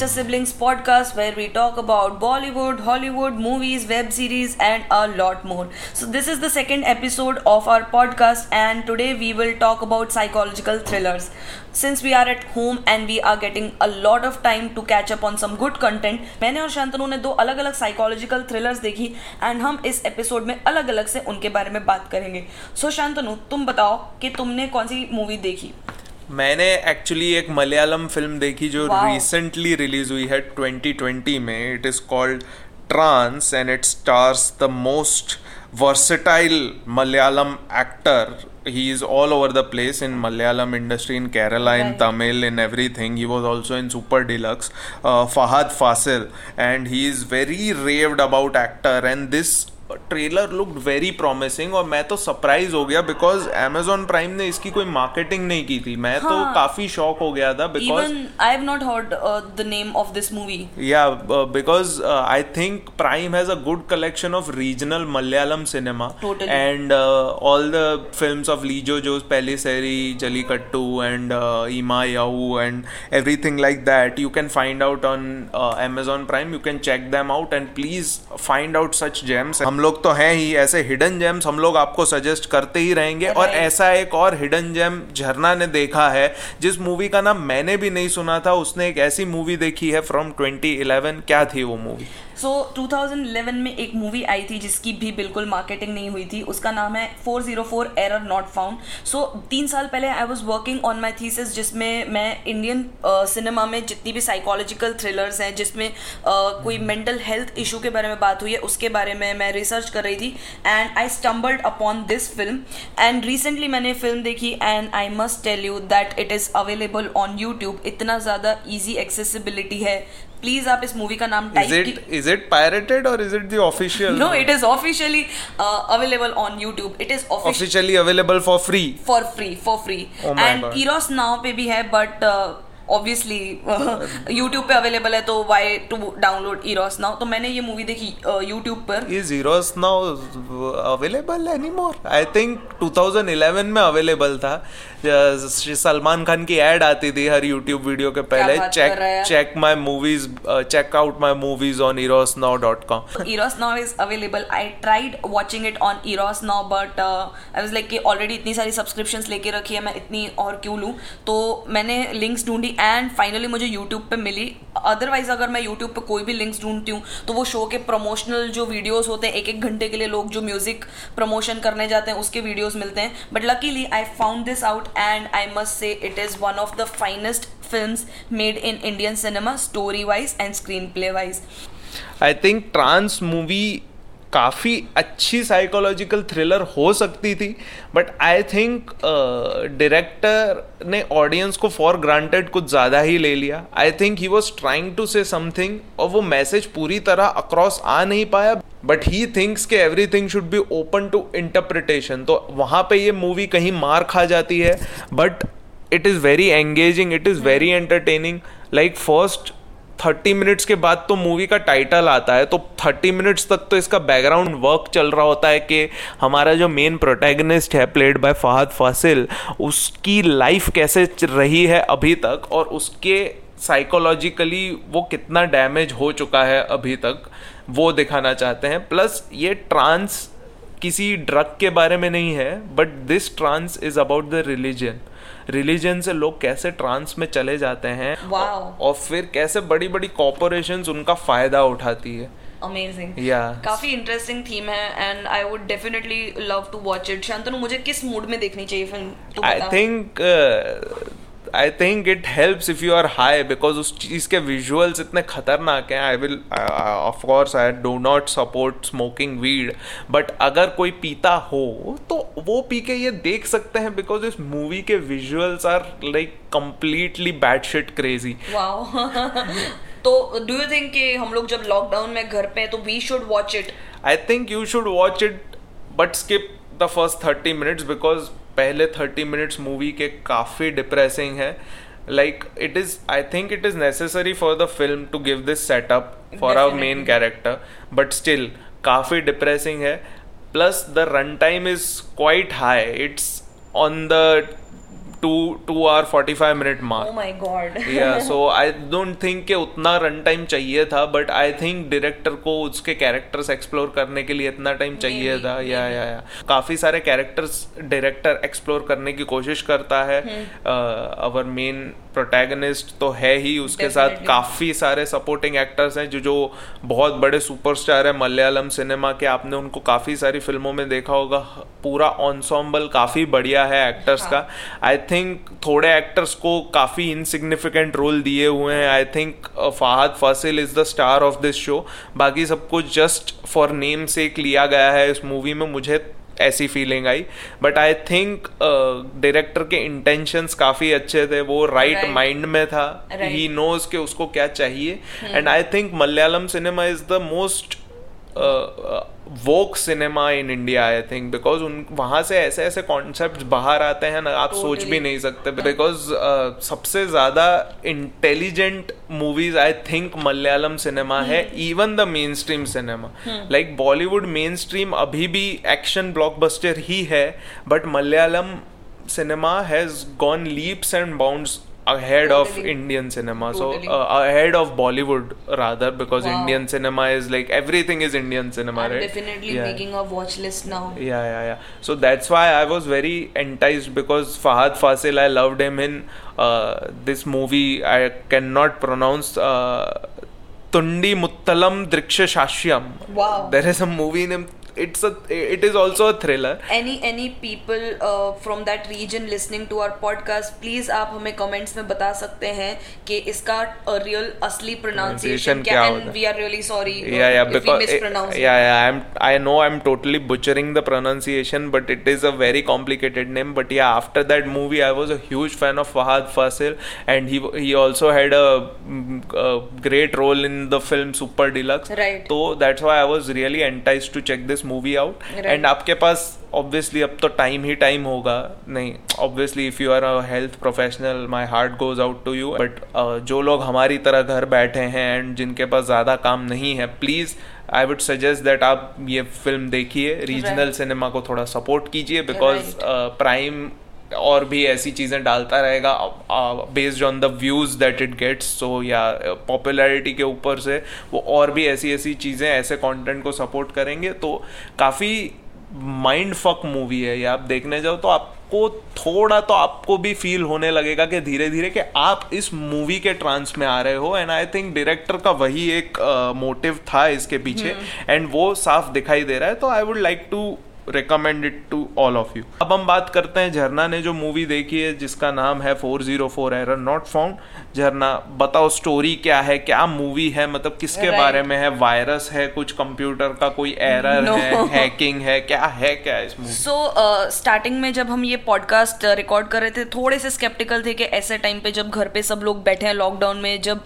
Sinister Siblings podcast where we talk about Bollywood, Hollywood, movies, web series, and a lot more. So, this is the second episode of our podcast, and today we will talk about psychological thrillers. Since we are at home and we are getting a lot of time to catch up on some good content, मैंने और शांतनु ने दो अलग अलग psychological thrillers देखी and हम इस episode में अलग अलग से उनके बारे में बात करेंगे so, शांतनु तुम बताओ कि तुमने कौन सी मूवी देखी मैंने एक्चुअली एक मलयालम फ़िल्म देखी जो रिसेंटली रिलीज़ हुई है 2020 में। It is called Trance and it stars the most versatile Malayalam actor he is all over the place in Malayalam industry in Kerala in Tamil in every thing he was also in Super Deluxe Fahadh Faasil and he is very raved about actor and this trailer look very promising और मैं तो surprise हो गया because Amazon prime ने इसकी कोई marketing नहीं की थी। मैं तो हाँ. तो काफ़ी शॉक हो गया था because I have not heard the name of this movie yeah because I think Prime has a good collection of regional Malayalam cinema and all the films of Lijo Jose Pellissery Jallikattu and Ee.Ma Yau and everything like that you can find out on Amazon Prime you can check them out and please find out such gems हम लोग तो हैं ही ऐसे hidden gems हम लोग आपको suggest करते ही रहेंगे। और ऐसा एक और हिडन जेम झरना ने देखा है जिस मूवी का नाम मैंने भी नहीं सुना था उसने एक ऐसी मूवी देखी है फ्रॉम 2011 क्या थी वो मूवी सो 2011 में एक मूवी आई थी जिसकी भी बिल्कुल मार्केटिंग नहीं हुई थी। उसका नाम है 404 एरर नॉट फाउंड सो तीन साल पहले I was working on my thesis जिसमें मैं इंडियन सिनेमा uh, में जितनी भी साइकोलॉजिकल थ्रिलर्स हैं जिसमें uh, कोई मेंटल हेल्थ इशू के बारे में बात हुई है उसके बारे में मैं रिसर्च कर रही थी। And I stumbled upon this film and recently मैंने फ़िल्म देखी and I must tell you that it is available on YouTube इतना ज़्यादा ईजी एक्सेसिबिलिटी है प्लीज़ आप इस मूवी का नाम type is it is it pirated और is it the official no it is officially available on YouTube it is officially available for free for free for free and Eros Now पे भी है but obviously YouTube पे available है तो why to download Eros Now तो मैंने ये movie देखी यूट्यूब uh, पर। Is Eros Now available any more I think 2011 में अवेलेबल था। सलमान खान की एड आती थी हर यूट्यूब वीडियो के पहले। Check check my movies check out my movies on erosnow.com erosnow is available. I tried watching it on erosnow but uh, i was like कि already इतनी सारी सब्सक्रिप्शन लेके रखी है मैं इतनी और क्यों लूँ? तो मैंने लिंक्स ढूंढी एंड फाइनली मुझे यूट्यूब पे मिली। अदरवाइज़ अगर मैं यूट्यूब पे कोई भी लिंक्स ढूंढती हूँ तो वो शो के प्रमोशनल जो वीडियोस होते हैं एक एक घंटे के लिए लोग जो म्यूज़िक प्रमोशन करने जाते हैं, उसके वीडियोस मिलते हैं। But luckily I found this out and I must say it is one of the finest film made in Indian cinema story wise and screen play wise I think Trance movie काफ़ी अच्छी psychological thriller हो सकती थी but I think director ने audience को for granted कुछ ज़्यादा ही ले लिया। I think he was trying to say something और वो मैसेज पूरी तरह अक्रॉस आ नहीं पाया बट ही थिंक्स के every thing should be open to interpretation तो वहाँ पे ये मूवी कहीं मार खा जाती है but it is very engaging it is very entertaining like first thirty minutes के बाद तो मूवी का टाइटल आता है तो थर्टी मिनट्स तक तो इसका बैकग्राउंड वर्क चल रहा होता है कि हमारा जो मेन प्रोटैगनिस्ट है प्लेड बाय फहद फासिल उसकी लाइफ कैसे रही है अभी तक और उसके साइकोलॉजिकली वो कितना डैमेज हो चुका है अभी तक, वो दिखाना चाहते हैं। प्लस ये ट्रांस किसी ड्रग के बारे में नहीं है but this Trance is about the religion religion से लोग कैसे ट्रांस में चले जाते हैं wow. और फिर कैसे बड़ी बड़ी कॉपोरेशन उनका फ़ायदा उठाती है। अमेजिंग या काफ़ी इंटरेस्टिंग थीम है and I would definitely love to watch it Shantanu मुझे किस मूड में देखनी चाहिए film? I think I think it helps if you are high because उस चीज़ के विजुअल्स इतने खतरनाक हैं. I will of course I do not support smoking weed but अगर कोई पीता हो तो वो पी के ये देख सकते हैं बिकॉज़ इस मूवी के visuals are like completely bad shit crazy तो डू यू थिंक कि हम लोग जब लॉकडाउन में घर पे तो we should watch it I think you should watch it but skip the first thirty minutes because पहले थर्टी मिनट्स मूवी के काफ़ी डिप्रेसिंग है। Like it is I think it is necessary for the film to give this setup for our main character but still काफ़ी depressing है। Plus the run time is quite high it's on the two two hour forty five minute mark oh my god. या सो I don't think कि उतना run time चाहिए था but I think director को उसके characters explore करने के लिए इतना टाइम चाहिए था। या या या काफ़ी सारे कैरेक्टर्स डायरेक्टर एक्सप्लोर करने की कोशिश करता है। अवर मेन प्रोटैगनिस्ट तो है ही उसके Definitely. साथ काफ़ी सारे सपोर्टिंग एक्टर्स हैं जो जो बहुत बड़े सुपरस्टार है। मलयालम सिनेमा के आपने उनको काफ़ी सारी फ़िल्मों में देखा होगा। पूरा ऑनसॉम्बल काफ़ी बढ़िया है एक्टर्स का। आई थिंक थोड़े एक्टर्स को काफ़ी इनसिग्निफिकेंट रोल दिए हुए हैं I think Fahadh Faasil is the star of this show बाकी सबको जस्ट फॉर नेम सेक लिया गया है इस मूवी में मुझे ऐसी फीलिंग आई बट आई थिंक डायरेक्टर के इंटेंशंस काफ़ी अच्छे थे वो राइट Right. Mind right. में था Right. ही नोज़ के उसको क्या चाहिए and I think Malayalam cinema is the most woke cinema in India I think because उन वहाँ से ऐसे ऐसे कॉन्सेप्ट बाहर आते हैं ना आप सोच भी नहीं सकते बिकॉज़ सबसे ज़्यादा intelligent movies I think Malayalam cinema है even the mainstream cinema like Bollywood mainstream अभी भी एक्शन ब्लॉकबस्टर ही है but Malayalam cinema has gone leaps and bounds ahead totally. of Indian cinema. Totally. So uh, ahead of Bollywood rather because Wow. Indian cinema is like everything is Indian cinema, I'm right? definitely Yeah. making a watch list now. Yeah, yeah, yeah. So that's why I was very enticed because Fahad Fasil, I loved him in uh, this movie. I cannot pronounce uh, Tundi Muttalam Driksha Shashyam. Wow. There is a movie named. It's a. It is also a thriller. any any people uh, from that region listening to our podcast please आप हमें comments में बता सकते हैं कि इसका real असली pronunciation Pronunciation क्या क्या and we are really sorry uh, yeah yeah if we because yeah yeah i'm i know i'm totally butchering the pronunciation but it is a very complicated name but yeah after that movie i was a huge fan of fahad fasil and he he also had a, mm, a great role in the film super deluxe Right. so that's why i was really enticed to check this movie out. Out and आपके पास obviously अब तो time ही time होगा। नहीं obviously if you are a health professional my heart goes out to you but जो लोग हमारी तरह घर बैठे हैं एंड जिनके पास ज़्यादा काम नहीं है please I would suggest that आप ये फ़िल्म देखिए। रीजनल सिनेमा को थोड़ा सपोर्ट कीजिए बिकॉज़ प्राइम और भी ऐसी चीज़ें डालता रहेगा based on the views that it gets so या पॉपुलैरिटी के ऊपर से वो और भी ऐसी ऐसी चीज़ें ऐसे कंटेंट को सपोर्ट करेंगे तो काफ़ी माइंड फक मूवी है ये। आप देखने जाओ तो आपको थोड़ा तो आपको भी फील होने लगेगा कि धीरे धीरे कि आप इस मूवी के ट्रांस में आ रहे हो एंड आई थिंक डायरेक्टर का वही एक मोटिव uh, था इसके पीछे एंड वो साफ़ दिखाई दे रहा है तो I would like to recommend it to all of you अब हम बात करते हैं झरना ने जो मूवी देखी है जिसका नाम है four zero four error not found झरना बताओ स्टोरी क्या है क्या मूवी है मतलब किसके Right. बारे में है वायरस है कुछ कंप्यूटर का कोई एरर No. है हैकिंग है क्या है क्या इस मूवी सो स्टार्टिंग में जब हम ये पॉडकास्ट रिकॉर्ड कर रहे थे थोड़े से स्केप्टिकल थे कि ऐसे टाइम पे जब घर पे सब लोग बैठे हैं लॉकडाउन में जब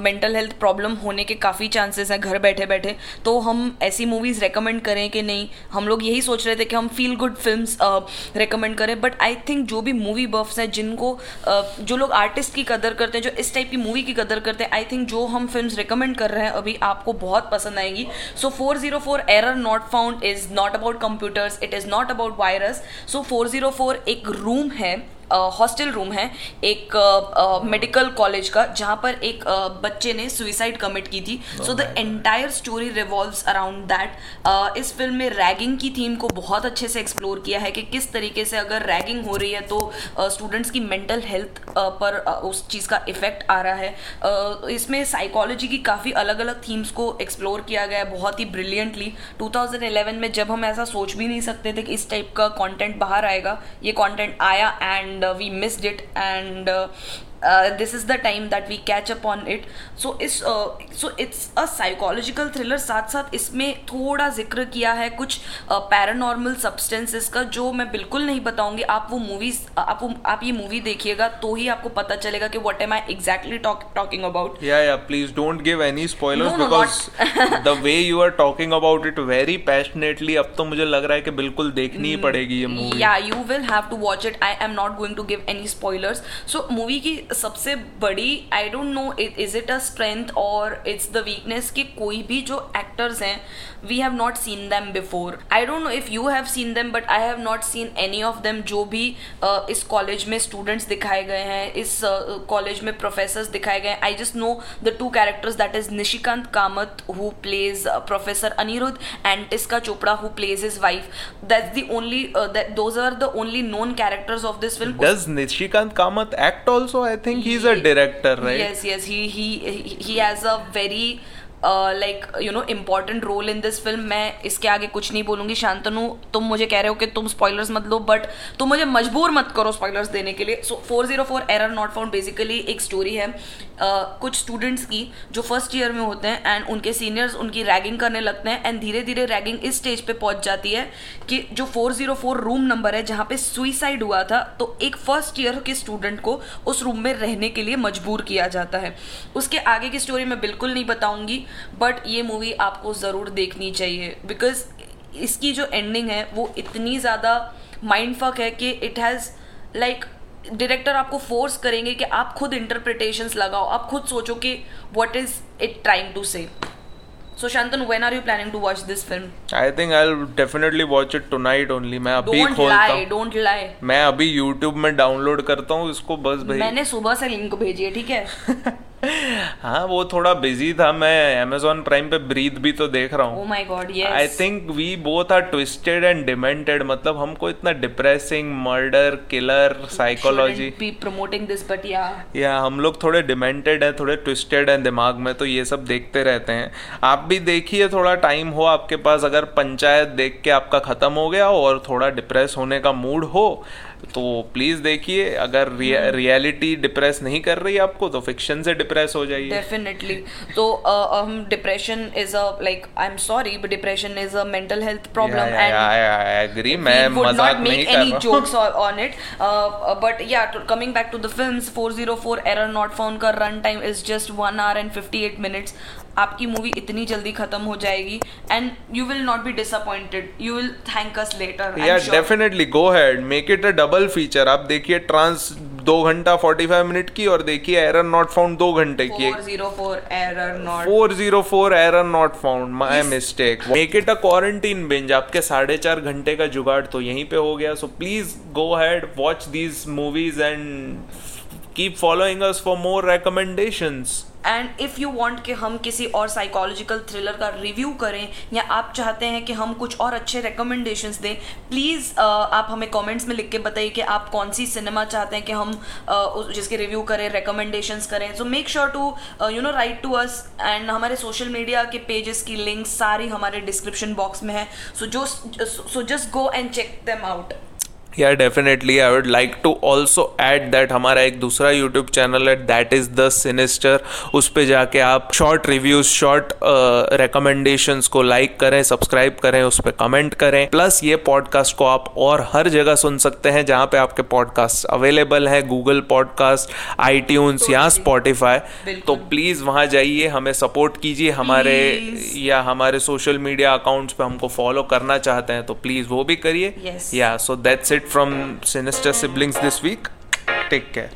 मेंटल हेल्थ प्रॉब्लम होने के काफ़ी चांसेस हैं घर बैठे बैठे तो हम ऐसी मूवीज़ रेकमेंड करें कि नहीं हम लोग यही सोच रहे थे कि हम फील गुड फ़िल्म रेकमेंड करें बट आई थिंक जो भी मूवी बफ्स हैं जिनको uh, जो लोग आर्टिस्ट की कदर करते हैं जो इस टाइप की मूवी की कदर करते हैं आई थिंक जो हम फ़िल्म रिकमेंड कर रहे हैं अभी आपको बहुत पसंद आएगी। So four zero four error not found is not about computers it is not about virus so four zero four एक रूम है हॉस्टल रूम है एक मेडिकल कॉलेज का जहाँ पर एक uh, बच्चे ने सुइसाइड कमिट की थी। So the entire story revolves around that इस फ़िल्म में रैगिंग की थीम को बहुत अच्छे से एक्सप्लोर किया है कि किस तरीके से अगर रैगिंग हो रही है तो स्टूडेंट्स की मेंटल हेल्थ पर uh, उस चीज़ का इफ़ेक्ट आ रहा है। इसमें साइकोलॉजी की काफ़ी अलग अलग थीम्स को एक्सप्लोर किया गया है बहुत ही ब्रिलियंटली 2011 में जब हम ऐसा सोच भी नहीं सकते थे कि इस टाइप का कंटेंट बाहर आएगा ये कंटेंट आया and and uh, we missed it and uh, uh, this is the time that we catch up on it. So इस so it's it's a psychological thriller साथ साथ इसमें थोड़ा ज़िक्र किया है कुछ पैरानॉर्मल सब्सटेंसेस का जो मैं बिल्कुल नहीं बताऊँगी। आप वो मूवीज़ आप वो आप ये मूवी देखिएगा तो ही आपको पता चलेगा कि what am I exactly talking about yeah yeah. Please don't give any spoilers No, no, because the way you are talking about it very passionately, अब तो मुझे लग रहा है कि बिल्कुल देखनी ही पड़ेगी ये movie. Yeah you will have to watch it I am not going to give any spoilers so movie की सबसे बड़ी I don't know it is it a strength और इट्स द वीकनेस कि कोई भी जो एक्टर्स हैं we have not seen them before I don't know if you have seen them but I have not seen any of them जो भी uh, इस college में स्टूडेंट्स दिखाए गए हैं इस कॉलेज uh, में प्रोफेसर दिखाए गए हैं। I just know the two characters that is Nishikant Kamath who plays professor Aniruddh and Tisca Chopra who plays his wife that's the only those are the only known characters of this film Does Nishikant Kamath act also? I think he's a director, right? Yes, yes. He he he has a very like you know important role in this film मैं इसके आगे कुछ नहीं बोलूँगी। शांतनु तुम मुझे कह रहे हो कि तुम स्पॉयलर्स मत लो बट तुम मुझे मजबूर मत करो स्पॉयलर्स देने के लिए। So four zero four error not found basically एक स्टोरी है uh, कुछ स्टूडेंट्स की जो फ़र्स्ट ईयर में होते हैं एंड उनके सीनियर्स उनकी रैगिंग करने लगते हैं एंड धीरे धीरे रैगिंग इस स्टेज पे पहुँच जाती है कि जो four zero four room number है जहाँ पे सुइसाइड हुआ था तो एक फ़र्स्ट ईयर के स्टूडेंट को उस रूम में रहने के लिए मजबूर किया जाता है। उसके आगे की स्टोरी मैं बिल्कुल नहीं बताऊँगी बट ये मूवी आपको ज़रूर देखनी चाहिए बिकॉज़ इसकी जो एंडिंग है वो इतनी ज़्यादा माइंड फक है कि इट हैज़ लाइक डायरेक्टर आपको फोर्स करेंगे कि आप खुद इंटरप्रिटेशंस लगाओ आप खुद सोचो कि what is it trying to say So Shantanu, when are you planning to watch this film? I think I'll definitely watch it tonight only. मैं अभी don't खोलता lie, don't lie. मैं अभी YouTube में डाउनलोड करता हूँ इसको बस भाई मैंने सुबह से लिंक भेजी है ठीक है हाँ वो थोड़ा बिज़ी था मैं अमेजोन प्राइम पे ब्रीद भी तो देख रहा हूँ। I think we both are twisted and demented मतलब हमको इतना depressing murder killer psychology promoting this but yeah yeah हम लोग थोड़े डिमेंटेड हैं थोड़े ट्विस्टेड हैं दिमाग में तो ये सब देखते रहते हैं। आप भी देखिए थोड़ा टाइम हो आपके पास अगर पंचायत देख के आपका ख़त्म हो गया और थोड़ा डिप्रेस होने का मूड हो तो प्लीज़ देखिए अगर रियलिटी डिप्रेस नहीं कर रही आपको तो फिक्शन से डिप्रेस हो जाइए। डेफिनेटली तो हम depression is a like I am sorry but depression is a mental health problem and I agree मैं मज़ाक नहीं कर रहा jokes on it but yeah coming back to the films 404 error not found का run time is just 1 hour and 58 minutes आपकी movie इतनी जल्दी खत्म हो जाएगी and you will not be disappointed you will thank us later yeah definitely go ahead make it a double feature आप देखिए trans दो घंटा फोर्टी फाइव मिनट की और देखिए एरर नॉट फाउंड दो घंटे की। Four zero four error not found my mistake make it a quarantine binge आपके साढ़े चार घंटे का जुगाड़ तो यहीं पे हो गया। So please go ahead watch these movies and keep following us for more recommendations. And if you want कि हम किसी और साइकोलॉजिकल थ्रिलर का रिव्यू करें या आप चाहते हैं कि हम कुछ और अच्छे रिकमेंडेशंस दें प्लीज़ uh, आप हमें कमेंट्स में लिख के बताइए कि आप कौन सी सिनेमा चाहते हैं कि हम uh, जिसके रिव्यू करें रिकमेंडेशंस करें। So make sure to you know write to us and हमारे सोशल मीडिया के पेजेस की लिंक सारी हमारे डिस्क्रिप्शन बॉक्स में है। सो जो so just go and check them out yeah definitely I would like to also add that हमारा एक दूसरा यूट्यूब चैनल है दैट इज़ द सिनिस्टर उस पर जाके आप शॉर्ट रिव्यूज़ शॉर्ट रिकमेंडेशंस को लाइक like करें सब्सक्राइब करें उस पर कमेंट करें. प्लस ये पॉडकास्ट को आप और हर जगह सुन सकते हैं जहाँ पे आपके पॉडकास्ट अवेलेबल है गूगल पॉडकास्ट आई ट्यून्स या स्पॉटिफाई तो प्लीज़ वहाँ जाइए हमें सपोर्ट कीजिए. हमारे please. या हमारे सोशल मीडिया अकाउंट्स पे हमको फॉलो करना चाहते हैं तो प्लीज़ वो भी करिए. Yeah so that's it from Sinister Siblings this week. Take care.